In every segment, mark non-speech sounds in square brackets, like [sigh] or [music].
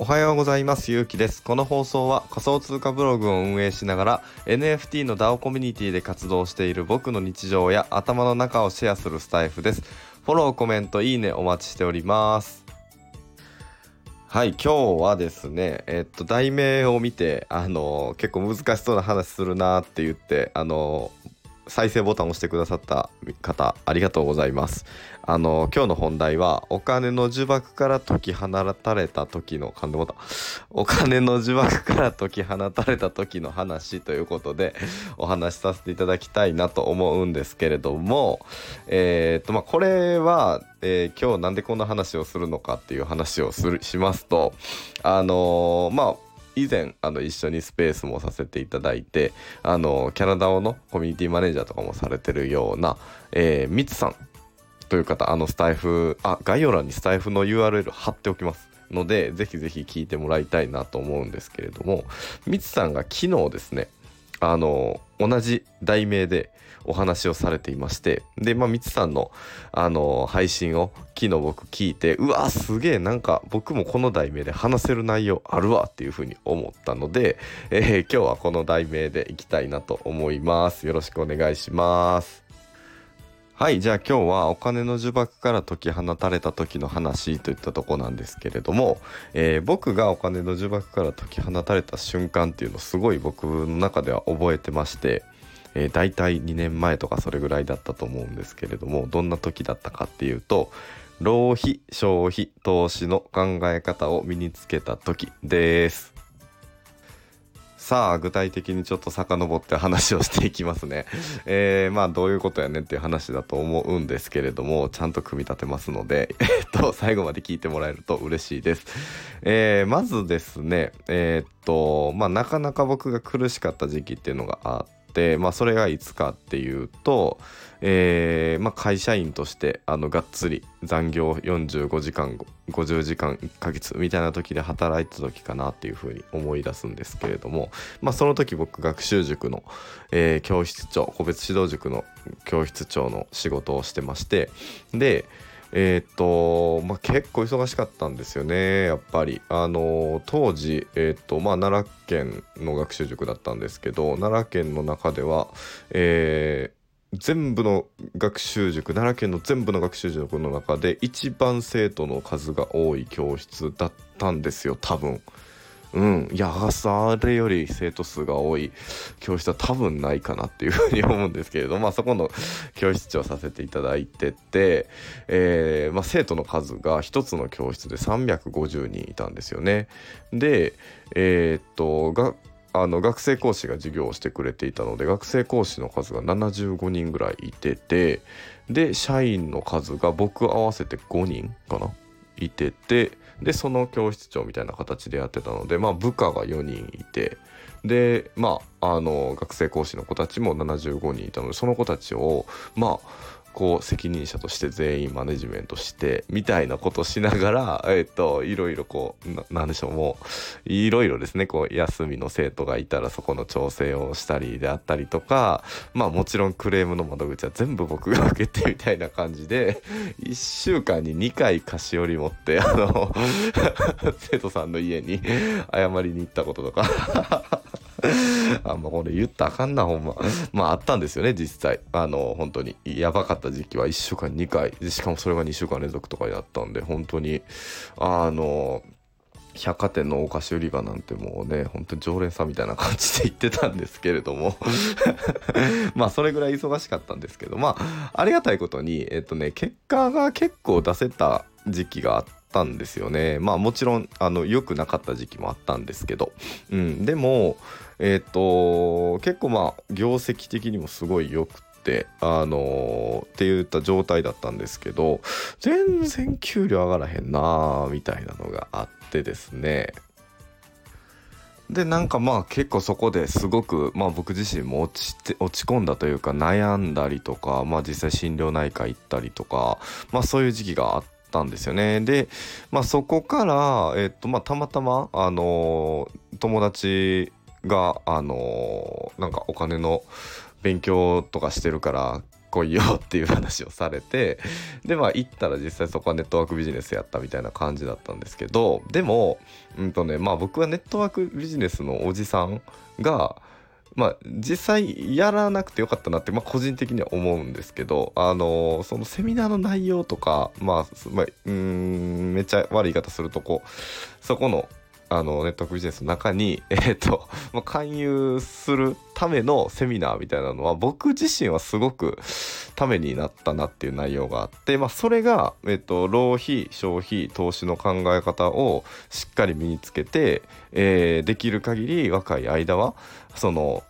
おはようございます。ゆうきです。この放送は仮想通貨ブログを運営しながら NFT の DAO コミュニティで活動している僕の日常や頭の中をシェアするスタイフです。フォローコメントいいねお待ちしております。はい今日はですねえっと題名を見てあの結構難しそうな話するなって言ってあの再生ボタンを押してくださった方ありがとうございます。あの今日の本題はお金の呪縛から解き放たれた時の勘でもたお金の呪縛から解き放たれた時の話ということでお話しさせていただきたいなと思うんですけれどもえー、っとまあこれは、えー、今日なんでこんな話をするのかっていう話をするしますとあのー、まあ以前あの一緒にスペースもさせていただいてあのキャラダオのコミュニティマネージャーとかもされてるような、えー、ミツさんという方あのスタイフあ概要欄にスタイフの URL 貼っておきますのでぜひぜひ聞いてもらいたいなと思うんですけれどもミツさんが昨日ですねあの同じ題名でお話をされていましてでまあみつさんのあの配信を昨日僕聞いてうわすげえなんか僕もこの題名で話せる内容あるわっていうふうに思ったので、えー、今日はこの題名でいきたいなと思います。よろしくお願いします。はいじゃあ今日はお金の呪縛から解き放たれた時の話といったとこなんですけれども、えー、僕がお金の呪縛から解き放たれた瞬間っていうのをすごい僕の中では覚えてましてえー、大体2年前とかそれぐらいだったと思うんですけれどもどんな時だったかっていうと浪費消費投資の考え方を身につけた時です。さあ具体的にちょっと遡って話をしていきますね。[laughs] えー、まあどういうことやねんっていう話だと思うんですけれどもちゃんと組み立てますので、[laughs] えっと最後まで聞いてもらえると嬉しいです。えー、まずですねえー、っとまあなかなか僕が苦しかった時期っていうのがあって、まあ、それがいつかっていうと、えーまあ、会社員としてあのがっつり残業45時間50時間1ヶ月みたいな時で働いた時かなっていうふうに思い出すんですけれども、まあ、その時僕学習塾の、えー、教室長個別指導塾の教室長の仕事をしてましてでえっ、と、まあ、結構忙しかったんですよね、やっぱり。あの当時、えっ、と、まあ、奈良県の学習塾だったんですけど、奈良県の中では、えー、全部の学習塾奈良県の全部の学習塾の中で一番生徒の数が多い教室だったんですよ多分うん、いやそれより生徒数が多い教室は多分ないかなっていうふうに思うんですけれどまあそこの教室長させていただいてて、えー、まあ、生徒の数が1つの教室で350人いたんですよね。でえー、っとがあの学生講師が授業をしてくれていたので学生講師の数が75人ぐらいいててで社員の数が僕合わせて5人かないててでその教室長みたいな形でやってたのでまあ部下が4人いてでまああの学生講師の子たちも75人いたのでその子たちをまあこう責任者として全員マネジメントしてみたいなことしながら、[laughs] えっ、といろいろこうなんでしょうもういろいろですねこう休みの生徒がいたらそこの調整をしたりであったりとかまあもちろんクレームの窓口は全部僕が受けてみたいな感じで [laughs] 1週間に2回菓子折り持ってあの [laughs] 生徒さんの家に謝りに行ったこととか。あんまこれ言ったらあかんなほんま。まああったんですよね実際。あの本当に。やばかった時期は1週間2回。しかもそれが2週間連続とかやったんで本当に。あの百貨店のお菓子売り場なんてもうねほんと常連さんみたいな感じで行ってたんですけれども。[laughs] まあそれぐらい忙しかったんですけど。まあありがたいことにえっとね結果が結構出せた時期があってたんですよね。まあもちろんあの良くなかった時期もあったんですけど。うん。でもえっ、と結構まあ業績的にもすごい良くてあのー、って言った状態だったんですけど全然給料上がらへんなーみたいなのがあってですね。でなんかまあ結構そこですごくまあ僕自身も落ちて落ち込んだというか悩んだりとかまあ実際心療内科行ったりとかまあそういう時期があってたんですよね。でまあそこからえっとまあたまたまあの、友達があの、なんかお金の勉強とかしてるから来いよっていう話をされてでまあ行ったら実際そこはネットワークビジネスやったみたいな感じだったんですけどでもうんとねまあ僕はネットワークビジネスのおじさんがまあ実際やらなくてよかったなって、まあ、個人的には思うんですけどあのそのセミナーの内容とかまあ、まあ、うんめっちゃ悪い言い方するとこうそこのあのネットビジネスの中に、[laughs] えーとまあ、勧誘するためのセミナーみたいなのは僕自身はすごくためになったなっていう内容があって、まあ、それが、えーと、浪費消費投資の考え方をしっかり身につけて、えー、できる限り若い間はその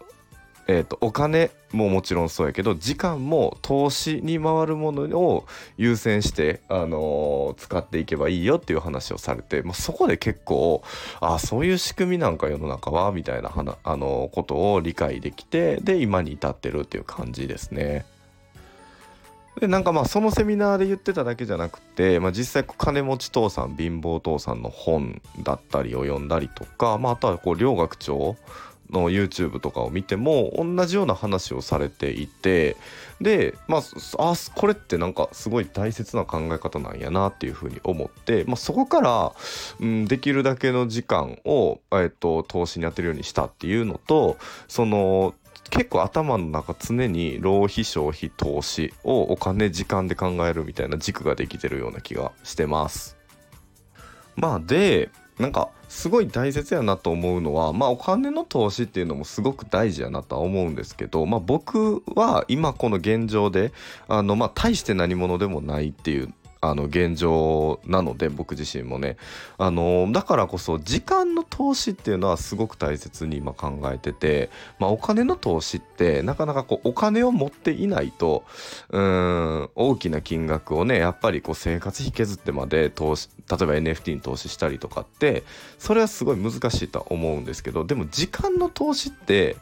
えーと、お金ももちろんそうやけど時間も投資に回るものを優先して、あのー、使っていけばいいよっていう話をされて、まあ、そこで結構あそういう仕組みなんか世の中はみたいな、あのー、ことを理解できてで今に至ってるっていう感じですね。でなんかまあそのセミナーで言ってただけじゃなくて、まあ、実際金持ち父さん貧乏父さんの本だったりを読んだりとか、まあ、あとはこう両学長の YouTube とかを見ても同じような話をされていてでまああこれってなんかすごい大切な考え方なんやなっていうふうに思って、まあ、そこから、うん、できるだけの時間を、えっと、投資に当てるようにしたっていうのとその結構頭の中常に浪費消費投資をお金時間で考えるみたいな軸ができてるような気がしてます。まあでなんかすごい大切やなと思うのはまあお金の投資っていうのもすごく大事やなとは思うんですけど、まあ、僕は今この現状であのまあ大して何者でもないっていうあの現状なので僕自身もねあのだからこそ時間の投資っていうのはすごく大切に今考えてて、まあ、お金の投資ってなかなかこうお金を持っていないとうーん大きな金額をねやっぱりこう生活費削ってまで投資例えば NFT に投資したりとかってそれはすごい難しいとは思うんですけどでも時間の投資って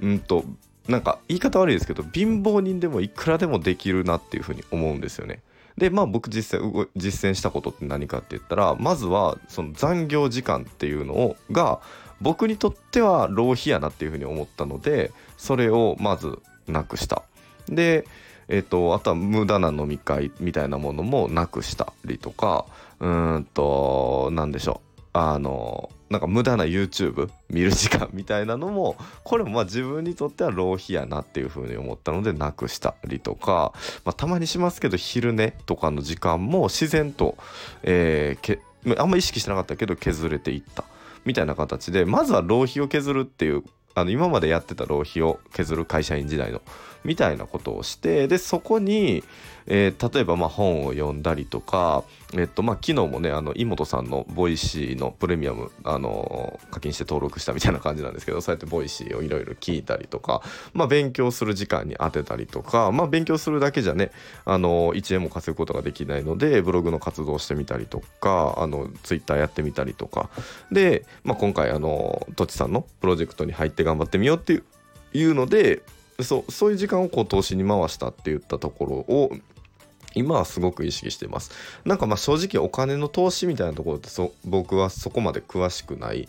うんとなんか言い方悪いですけど貧乏人でもいくらでもできるなっていうふうに思うんですよね。でまあ僕実際実践したことって何かって言ったらまずはその残業時間っていうのをが僕にとっては浪費やなっていうふうに思ったのでそれをまずなくした。でえっ、とあとは無駄な飲み会みたいなものもなくしたりとかうーんと何でしょう。あのなんか無駄な YouTube 見る時間みたいなのも [laughs] これもまあ自分にとっては浪費やなっていうふうに思ったのでなくしたりとか、まあ、たまにしますけど昼寝とかの時間も自然と、えー、けあんま意識してなかったけど削れていったみたいな形でまずは浪費を削るっていうあの今までやってた浪費を削る会社員時代のみたいなことをしてでそこに、えー、例えばまあ本を読んだりとか、えっとまあ、昨日もねあの井本さんの Voicyのプレミアム、あの課金して登録したみたいな感じなんですけどそうやって Voicyをいろいろ聞いたりとか、まあ、勉強する時間に当てたりとか、まあ、勉強するだけじゃね、あの1円も稼ぐことができないのでブログの活動してみたりとかあのツイッターやってみたりとか。で、まあ、今回あのとちさんのプロジェクトに入って頑張ってみようっていういうのでそうそういう時間をこう投資に回したって言ったところを今はすごく意識してます。なんかまあ正直お金の投資みたいなところってそ僕はそこまで詳しくない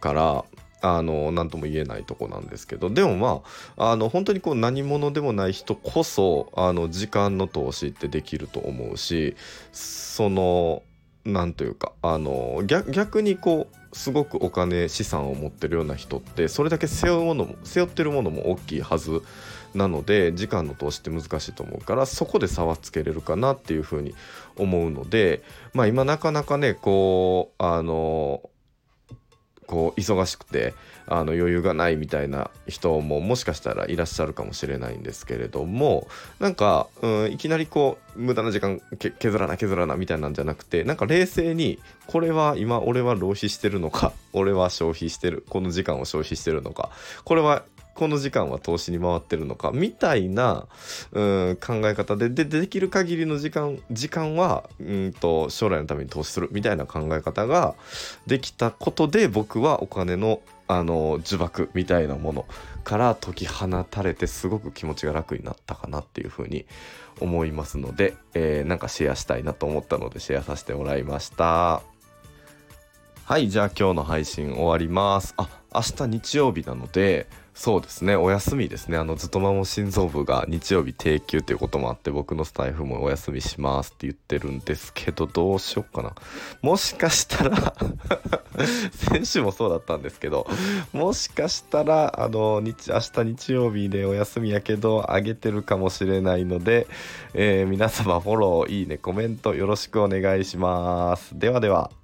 からあの何とも言えないとこなんですけどでもまああの本当にこう何者でもない人こそあの時間の投資ってできると思うしその何というかあの逆にこうすごくお金資産を持ってるような人ってそれだけ背負うものも背負ってるものも大きいはずなので時間の投資って難しいと思うからそこで差はつけれるかなっていうふうに思うのでまあ今なかなかねこうあのこう忙しくてあの余裕がないみたいな人ももしかしたらいらっしゃるかもしれないんですけれどもなんか、うん、いきなりこう無駄な時間削らな削らなみたいなんじゃなくてなんか冷静にこれは今俺は浪費してるのか俺は消費してるこの時間を消費してるのかこれはこの時間は投資に回ってるのかみたいなうん考え方ででできる限りの時間時間はうんと将来のために投資するみたいな考え方ができたことで僕はお金のあの呪縛みたいなものから解き放たれてすごく気持ちが楽になったかなっていうふうに思いますので、えー、なんかシェアしたいなと思ったのでシェアさせてもらいました。はいじゃあ今日の配信終わります。あ明日日曜日なのでそうですね。お休みですね。あのずっとまも心臓部が日曜日定休ということもあって僕のスタイフもお休みしますって言ってるんですけどどうしよっかな。もしかしたら [laughs] 先週もそうだったんですけどもしかしたらあの日明日日曜日でお休みやけどあげてるかもしれないので、えー、皆様フォローいいねコメントよろしくお願いします。ではでは。